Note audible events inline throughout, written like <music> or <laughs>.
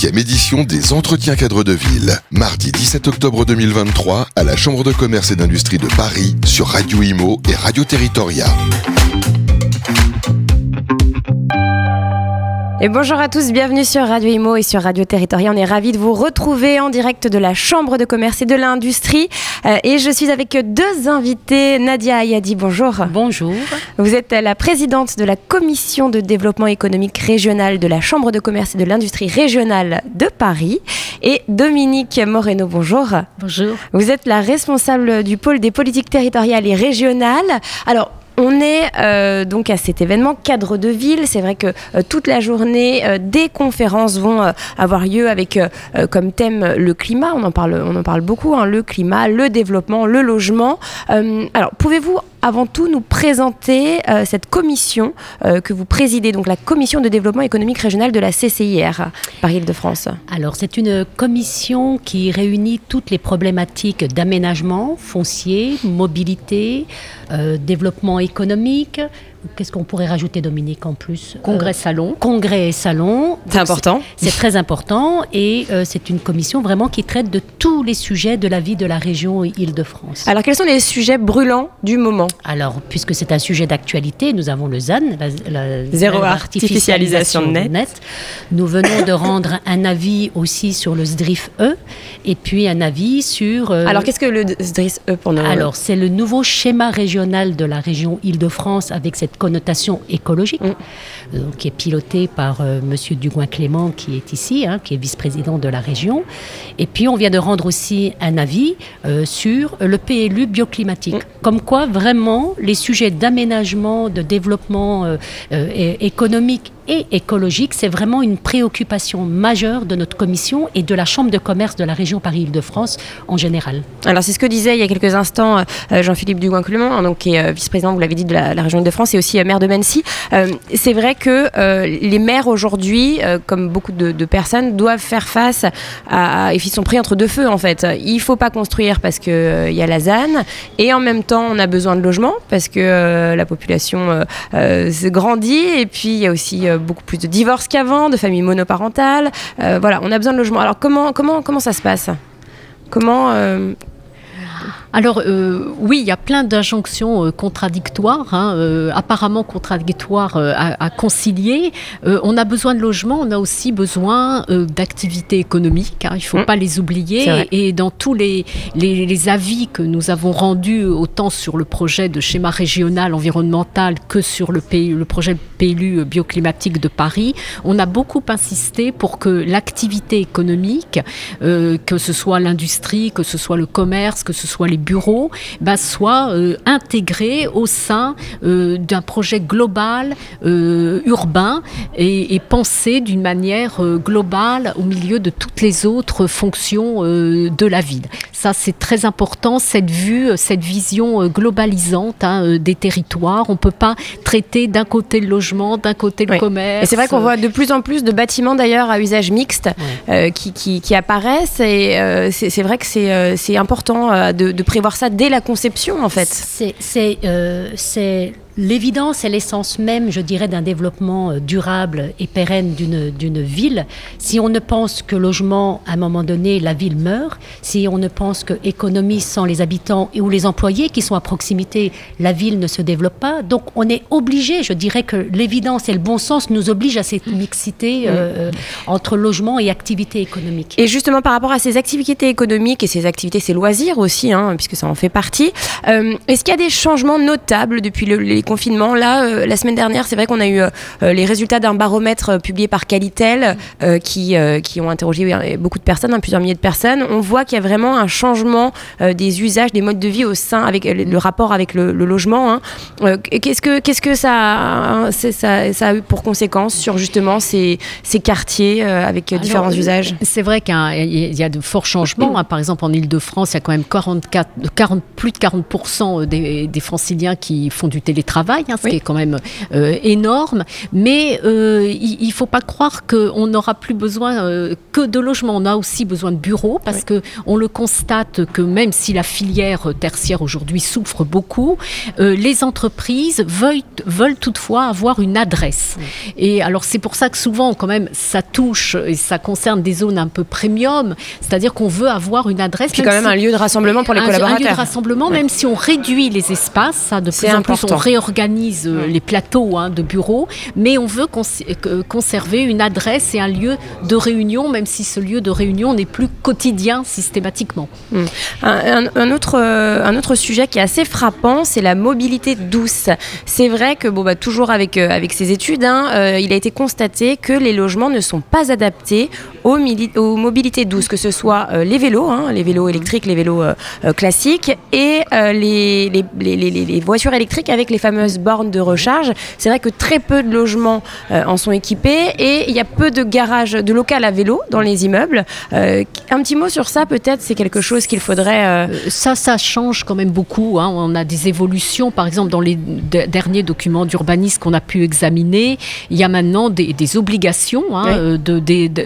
7e édition des Entretiens cadres de ville. Mardi 17 octobre 2023 à la Chambre de commerce et d'industrie de Paris sur Radio Imo et Radio Territoria. Et bonjour à tous, bienvenue sur Radio Imo et sur Radio Territoria. On est ravis de vous retrouver en direct de la Chambre de commerce et de l'industrie. Euh, et je suis avec deux invités. Nadia Ayadi, bonjour. Bonjour. Vous êtes la présidente de la Commission de développement économique régional de la Chambre de commerce et de l'industrie régionale de Paris. Et Dominique Moreno, bonjour. Bonjour. Vous êtes la responsable du pôle des politiques territoriales et régionales. Alors, on est euh, donc à cet événement cadre de ville. C'est vrai que euh, toute la journée, euh, des conférences vont avoir lieu avec comme thème le climat. On en parle, beaucoup. Hein, le climat, le développement, le logement. alors, pouvez-vous avant tout nous présenter euh, cette commission euh, que vous présidez, donc la commission de développement économique régional de la CCIR, Paris-Île-de-France. Alors c'est une commission qui réunit toutes les problématiques d'aménagement foncier, mobilité, euh, développement économique, Qu'est-ce qu'on pourrait rajouter, Dominique, en plus? Congrès-salon. Congrès et salon. C'est important. C'est très important et c'est une commission vraiment qui traite de tous les sujets de la vie de la région Île-de-France. Alors, quels sont les sujets brûlants du moment? Alors, puisque c'est un sujet d'actualité, nous avons le ZAN, la, zéro artificialisation, net. Nous venons de rendre un avis aussi sur le SDRIF E, et puis un avis sur. Euh, Alors, qu'est-ce que le SDRIF E pour nous? Alors, c'est le nouveau schéma régional de la région Île-de-France avec cette connotation écologique, mm. euh, qui est piloté par euh, Monsieur Dugouin-Clément, qui est ici, hein, qui est vice-président de la région. Et puis, on vient de rendre aussi un avis sur le PLU bioclimatique. Mm. Comme quoi, vraiment, les sujets d'aménagement, de développement euh, euh, économique et écologique, c'est vraiment une préoccupation majeure de notre commission et de la Chambre de commerce de la région Paris-Île-de-France en général. Alors c'est ce que disait il y a quelques instants euh, Jean-Philippe Dugoin-Clément, hein, donc qui est vice-président, vous l'avez dit, de la, région Île-de-France et aussi maire de Mency. c'est vrai que les maires aujourd'hui, comme beaucoup de, personnes, doivent faire face à, ils sont pris entre deux feux en fait. Il ne faut pas construire parce qu'il il y a la ZAN et en même temps on a besoin de logement parce que euh, la population euh, euh, grandit et puis il y a aussi beaucoup plus de divorces qu'avant, de familles monoparentales. voilà, on a besoin de logement. Alors comment, comment, comment ça se passe? Comment alors euh, oui, il y a plein d'injonctions euh, contradictoires, hein, euh, apparemment contradictoires à, concilier. on a besoin de logement, on a aussi besoin d'activités économiques, hein, il ne faut mmh. pas les oublier. Et dans tous les, les, avis que nous avons rendus, autant sur le projet de schéma régional environnemental que sur le, le projet PLU bioclimatique de Paris, on a beaucoup insisté pour que l'activité économique, que ce soit l'industrie, que ce soit le commerce, que ce soit les bureaux bah, soient euh, intégrés au sein euh, d'un projet global euh, urbain et, et pensés d'une manière globale au milieu de toutes les autres fonctions de la ville. Ça, c'est très important, cette vue, cette vision globalisante hein, des territoires. On ne peut pas traiter d'un côté le logement, d'un côté le commerce. Et c'est vrai qu'on voit de plus en plus de bâtiments d'ailleurs à usage mixte qui, qui, qui, apparaissent et c'est vrai que c'est important de, de prévoir ça dès la conception, en fait. C'est euh, L'évidence est l'essence même, je dirais, d'un développement euh, durable et pérenne d'une ville. Si on ne pense que logement, à un moment donné, la ville meurt. Si on ne pense que économie sans les habitants ou les employés qui sont à proximité, la ville ne se développe pas. Donc on est obligé, je dirais que l'évidence et le bon sens nous obligent à cette mixité euh, euh, entre logement et activité économique. Et justement par rapport à ces activités économiques et ces activités, ces loisirs aussi, hein, puisque ça en fait partie, est-ce qu'il y a des changements notables depuis le, les confinements. Là, euh, la semaine dernière, c'est vrai qu'on a eu euh, euh, les résultats d'un baromètre publié par Qualitel qui, qui ont interrogé beaucoup de personnes, hein, plusieurs milliers de personnes. On voit qu'il y a vraiment un changement des usages, des modes de vie au sein, avec le, rapport avec le, logement. Hein. qu'est-ce que, qu'est-ce que ça, ça, ça, a eu pour conséquence sur justement ces, ces quartiers avec différents usages? C'est vrai qu'il y a de forts changements. Hein. Par exemple, en Ile-de-France, il y a quand même 44, 40, plus de 40% des, des franciliens qui font du télétravail travail, hein, ce qui est quand même énorme. Mais il ne faut pas croire qu'on n'aura plus besoin que de logements. On a aussi besoin de bureaux parce que on le constate que même si la filière tertiaire aujourd'hui souffre beaucoup, les entreprises veulent, veulent toutefois avoir une adresse. Et alors c'est pour ça que souvent quand même ça touche et ça concerne des zones un peu premium, c'est-à-dire qu'on veut avoir une adresse. Puis quand même un lieu de rassemblement pour les collaborateurs. Un lieu de rassemblement, même si on réduit les espaces, ça de plus en plus on réorganise euh, les plateaux hein, de bureaux, mais on veut conserver une adresse et un lieu de réunion, même si ce lieu de réunion n'est plus quotidien systématiquement. Hmm. Un, autre, euh, un autre sujet qui est assez frappant, c'est la mobilité douce. C'est vrai que bon, bah, toujours avec, euh, avec ces études, hein, il a été constaté que les logements ne sont pas adaptés aux, aux mobilités douces, que ce soit les vélos, hein, les vélos électriques, les vélos classiques, et les, les, les, les, voitures électriques avec les fameuses bornes de recharge. C'est vrai que très peu de logements en sont équipés et il y a peu de garages, de local à vélo dans les immeubles. un petit mot sur ça, peut-être, c'est quelque chose qu'il faudrait. Ça, ça change quand même beaucoup. Hein. On a des évolutions, par exemple, dans les derniers documents d'urbanisme qu'on a pu examiner. Il y a maintenant des, obligations hein,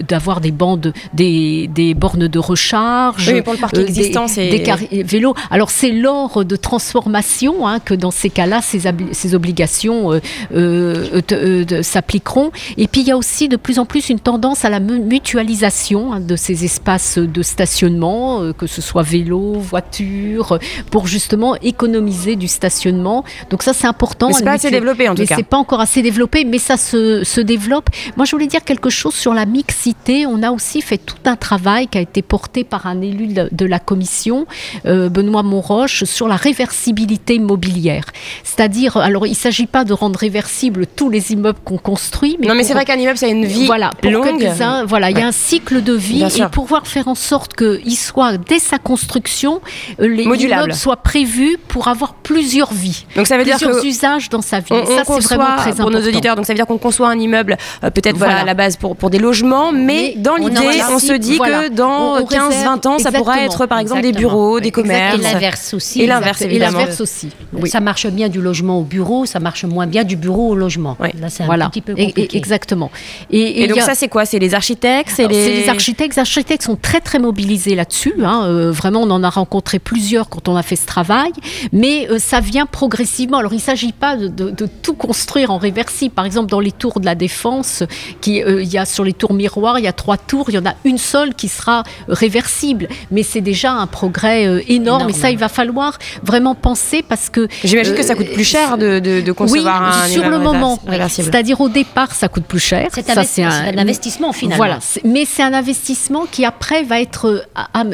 d'avoir des bandes, des, des, bornes de recharge. Oui, pour le parc existant, c'est des vélos. Alors c'est lors de transformation hein, que dans ces cas-là, ces, ces, obligations euh, euh, euh, s'appliqueront. Et puis il y a aussi de plus en plus une tendance à la mutualisation hein, de ces espaces de stationnement, que ce soit vélo, voiture, pour justement économiser du stationnement. Donc ça c'est important. Mais c'est pas assez développé en tout cas. C'est pas encore assez développé, mais ça se, se développe. Moi je voulais dire quelque chose sur la mixité. On a aussi fait tout un travail qui a été porté par un élu de la commission, euh, Benoît Monroche, sur la réversibilité immobilière. C'est-à-dire, alors il ne s'agit pas de rendre réversible tous les immeubles qu'on construit. Mais non, mais c'est vrai qu'un immeuble, ça a une vie voilà, longue. voilà, il y a un cycle de vie et pouvoir faire en sorte qu'il soit, dès sa construction, euh, les immeubles soient prévus pour avoir plusieurs vies. Donc ça veut dire que usages dans sa vie. ça, c'est vraiment très important. Pour nos auditeurs, donc ça veut dire qu'on conçoit un immeuble, euh, peut-être voilà. à la base pour, pour des logements, mais, dans l'idée, on, se dit que dans 15-20 ans, ça pourra être par exemple des bureaux, des commerces. Et l'inverse aussi. Et l'inverse évidemment. aussi. Ça marche bien du logement au bureau, ça marche moins bien du bureau au logement. Là, c'est un petit peu compliqué. exactement. Et, donc ça, c'est quoi? C'est les architectes C'est les... architectes. Les architectes sont très très mobilisés là-dessus. Hein. Euh, vraiment, on en a rencontré plusieurs quand on a fait ce travail. Mais euh, ça vient progressivement. Alors, il ne s'agit pas de, tout construire en réversible. Par exemple, dans les tours de la défense, qui, euh, il y a sur les tours miroirs, il y a trois tours, il y en a une seule qui sera réversible. Mais c'est déjà un progrès euh, énorme, et ça, il va falloir vraiment penser parce que. J'imagine que ça coûte plus cher de, de, concevoir oui, sur le moment. C'est-à-dire au départ, ça coûte plus cher. C'est un, investissement finalement. Voilà, mais c'est un investissement qui après va être, euh,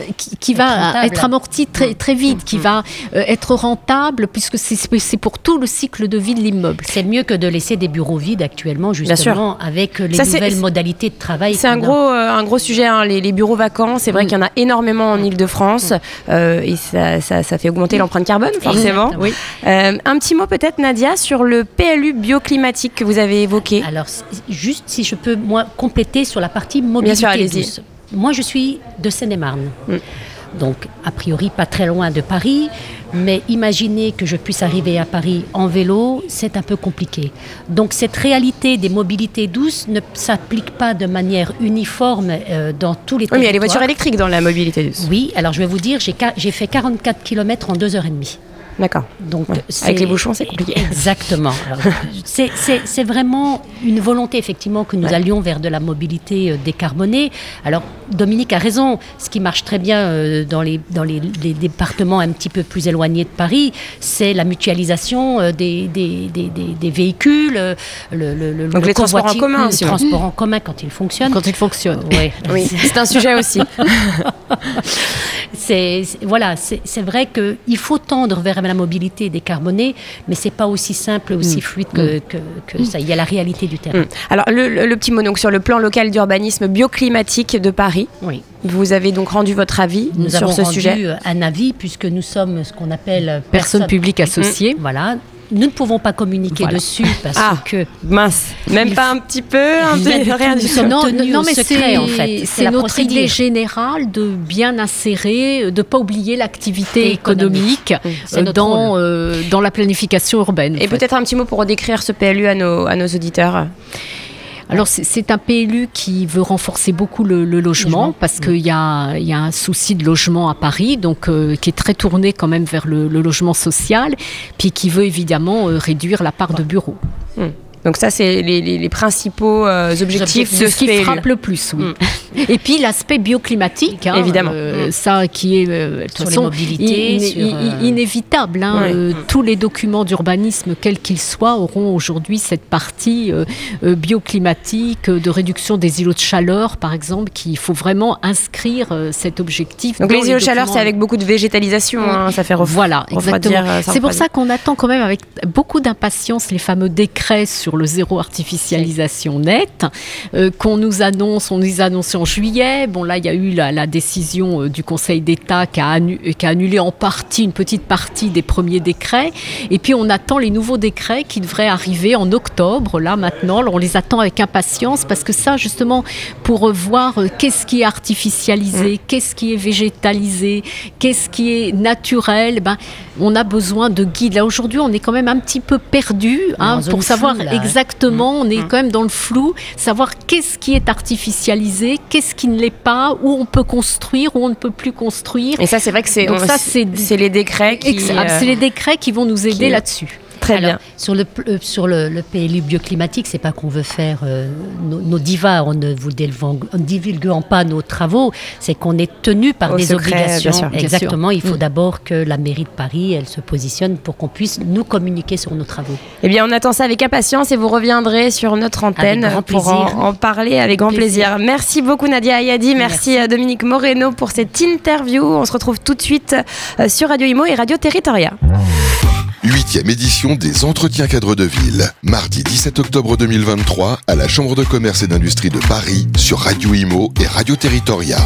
qui, va être amorti très, très vite, qui mm. va être rentable puisque c'est pour tout le cycle de vie de l'immeuble. C'est mieux que de laisser des bureaux vides actuellement, justement, avec les nouvelles modalités de travail. C'est un gros, un gros sujet, hein, les, bureaux vacants. C'est vrai qu'il y en a énormément en Ile-de-France euh, et ça, ça, fait augmenter l'empreinte carbone, forcément. Oui. Euh, un petit mot peut-être, Nadia, sur le PLU bioclimatique que vous avez évoqué. Alors, juste si je peux, moi, compléter sur la partie mobilité Bien sûr, Moi, je suis de Seine-et-Marne. Mm. Donc, a priori, pas très loin de Paris. Mais imaginez que je puisse arriver à Paris en vélo, c'est un peu compliqué. Donc cette réalité des mobilités douces ne s'applique pas de manière uniforme euh, dans tous les territoires. Oui, il y a les voitures électriques dans la mobilité douce. Oui, alors je vais vous dire, j'ai fait 44 km en 2h30. D'accord. Donc, avec les bouchons, c'est compliqué. Exactement. <laughs> c'est vraiment une volonté, effectivement, que nous allions vers de la mobilité euh, décarbonée. Alors, Dominique a raison. Ce qui marche très bien euh, dans, les, dans les, départements un petit peu plus éloignés de Paris, c'est la mutualisation euh, des, des, des, véhicules, le, le, Donc, les transports en commun. Les transports en commun quand ils fonctionnent. Quand ils fonctionnent. Oui. c'est un sujet aussi. <laughs> c'est voilà, c'est vrai qu'il faut tendre vers la mobilité décarbonée, mais c'est pas aussi simple, aussi mm. fluide que, mm. que, ça. Il y a la réalité du terrain. Mm. Alors le, petit mot donc sur le plan local d'urbanisme bioclimatique de Paris. Oui. Vous avez donc rendu votre avis sur ce sujet. Nous avons rendu un avis puisque nous sommes ce qu'on appelle personnes publiques associées. Voilà, nous ne pouvons pas communiquer dessus parce ah, que mince, même pas un petit peu, un peu, rien du tout. Non, non, mais c'est en fait. C'est notre idée générale de bien insérer, de ne pas oublier l'activité économique, euh, dans, euh, dans la planification urbaine. Et peut-être un petit mot pour décrire ce PLU à nos, à nos auditeurs. Alors c'est un PLU qui veut renforcer beaucoup le, logement, parce qu'il y a, y a, un souci de logement à Paris, donc euh, qui est très tourné quand même vers le, logement social, puis qui veut évidemment euh, réduire la part de bureaux. Hmm. Donc ça, c'est les, principaux euh, objectifs de ce qui frappe le plus, oui. Mm. Et puis l'aspect bioclimatique, hein, évidemment, euh, mm. ça qui est euh, sur les mobilités, inévitable. Hein, tous les documents d'urbanisme, quels qu'ils soient, auront aujourd'hui cette partie bioclimatique, de réduction des îlots de chaleur, par exemple, qu'il faut vraiment inscrire cet objectif. Donc les îlots de chaleur, c'est avec beaucoup de végétalisation, hein, ça fait refroidir. Voilà, exactement. C'est pour ça qu'on attend quand même avec beaucoup d'impatience les fameux décrets sur le zéro artificialisation nette, euh, qu'on nous annonce, on nous a annoncé en juillet. Bon, là, il y a eu la, décision euh, du Conseil d'État qui, a annulé en partie, une petite partie des premiers décrets. Et puis, on attend les nouveaux décrets qui devraient arriver en octobre, là, maintenant. on les attend avec impatience parce que ça, justement, pour voir euh, qu'est-ce qui est artificialisé, mmh. qu'est-ce qui est végétalisé, qu'est-ce qui est naturel, ben, on a besoin de guides. Là, aujourd'hui, on est quand même un petit peu perdu hein, pour savoir exactement, on est mm. quand même dans le flou, savoir qu'est-ce qui est artificialisé, qu'est-ce qui ne l'est pas, où on peut construire, où on ne peut plus construire. Et ça, c'est vrai que c'est ça, c'est les décrets qui, euh, c'est les décrets qui vont nous aider là-dessus. Très bien. Sur le, euh, sur le, PLU bioclimatique, c'est pas qu'on veut faire euh, nos, divas en ne vous divulguant pas nos travaux, c'est qu'on est tenu par des obligations. Exactement. Il faut mm. d'abord que la mairie de Paris, elle se positionne pour qu'on puisse nous communiquer sur nos travaux. Eh bien, on attend ça avec impatience et vous reviendrez sur notre antenne pour en, parler avec grand plaisir. Merci beaucoup Nadia Ayadi, merci, à Dominique Moreno pour cette interview. On se retrouve tout de suite euh, sur Radio Imo et Radio Territoria. Huitième édition des Entretiens cadres de ville. Mardi 17 octobre 2023 à la Chambre de commerce et d'industrie de Paris sur Radio Imo et Radio Territoria.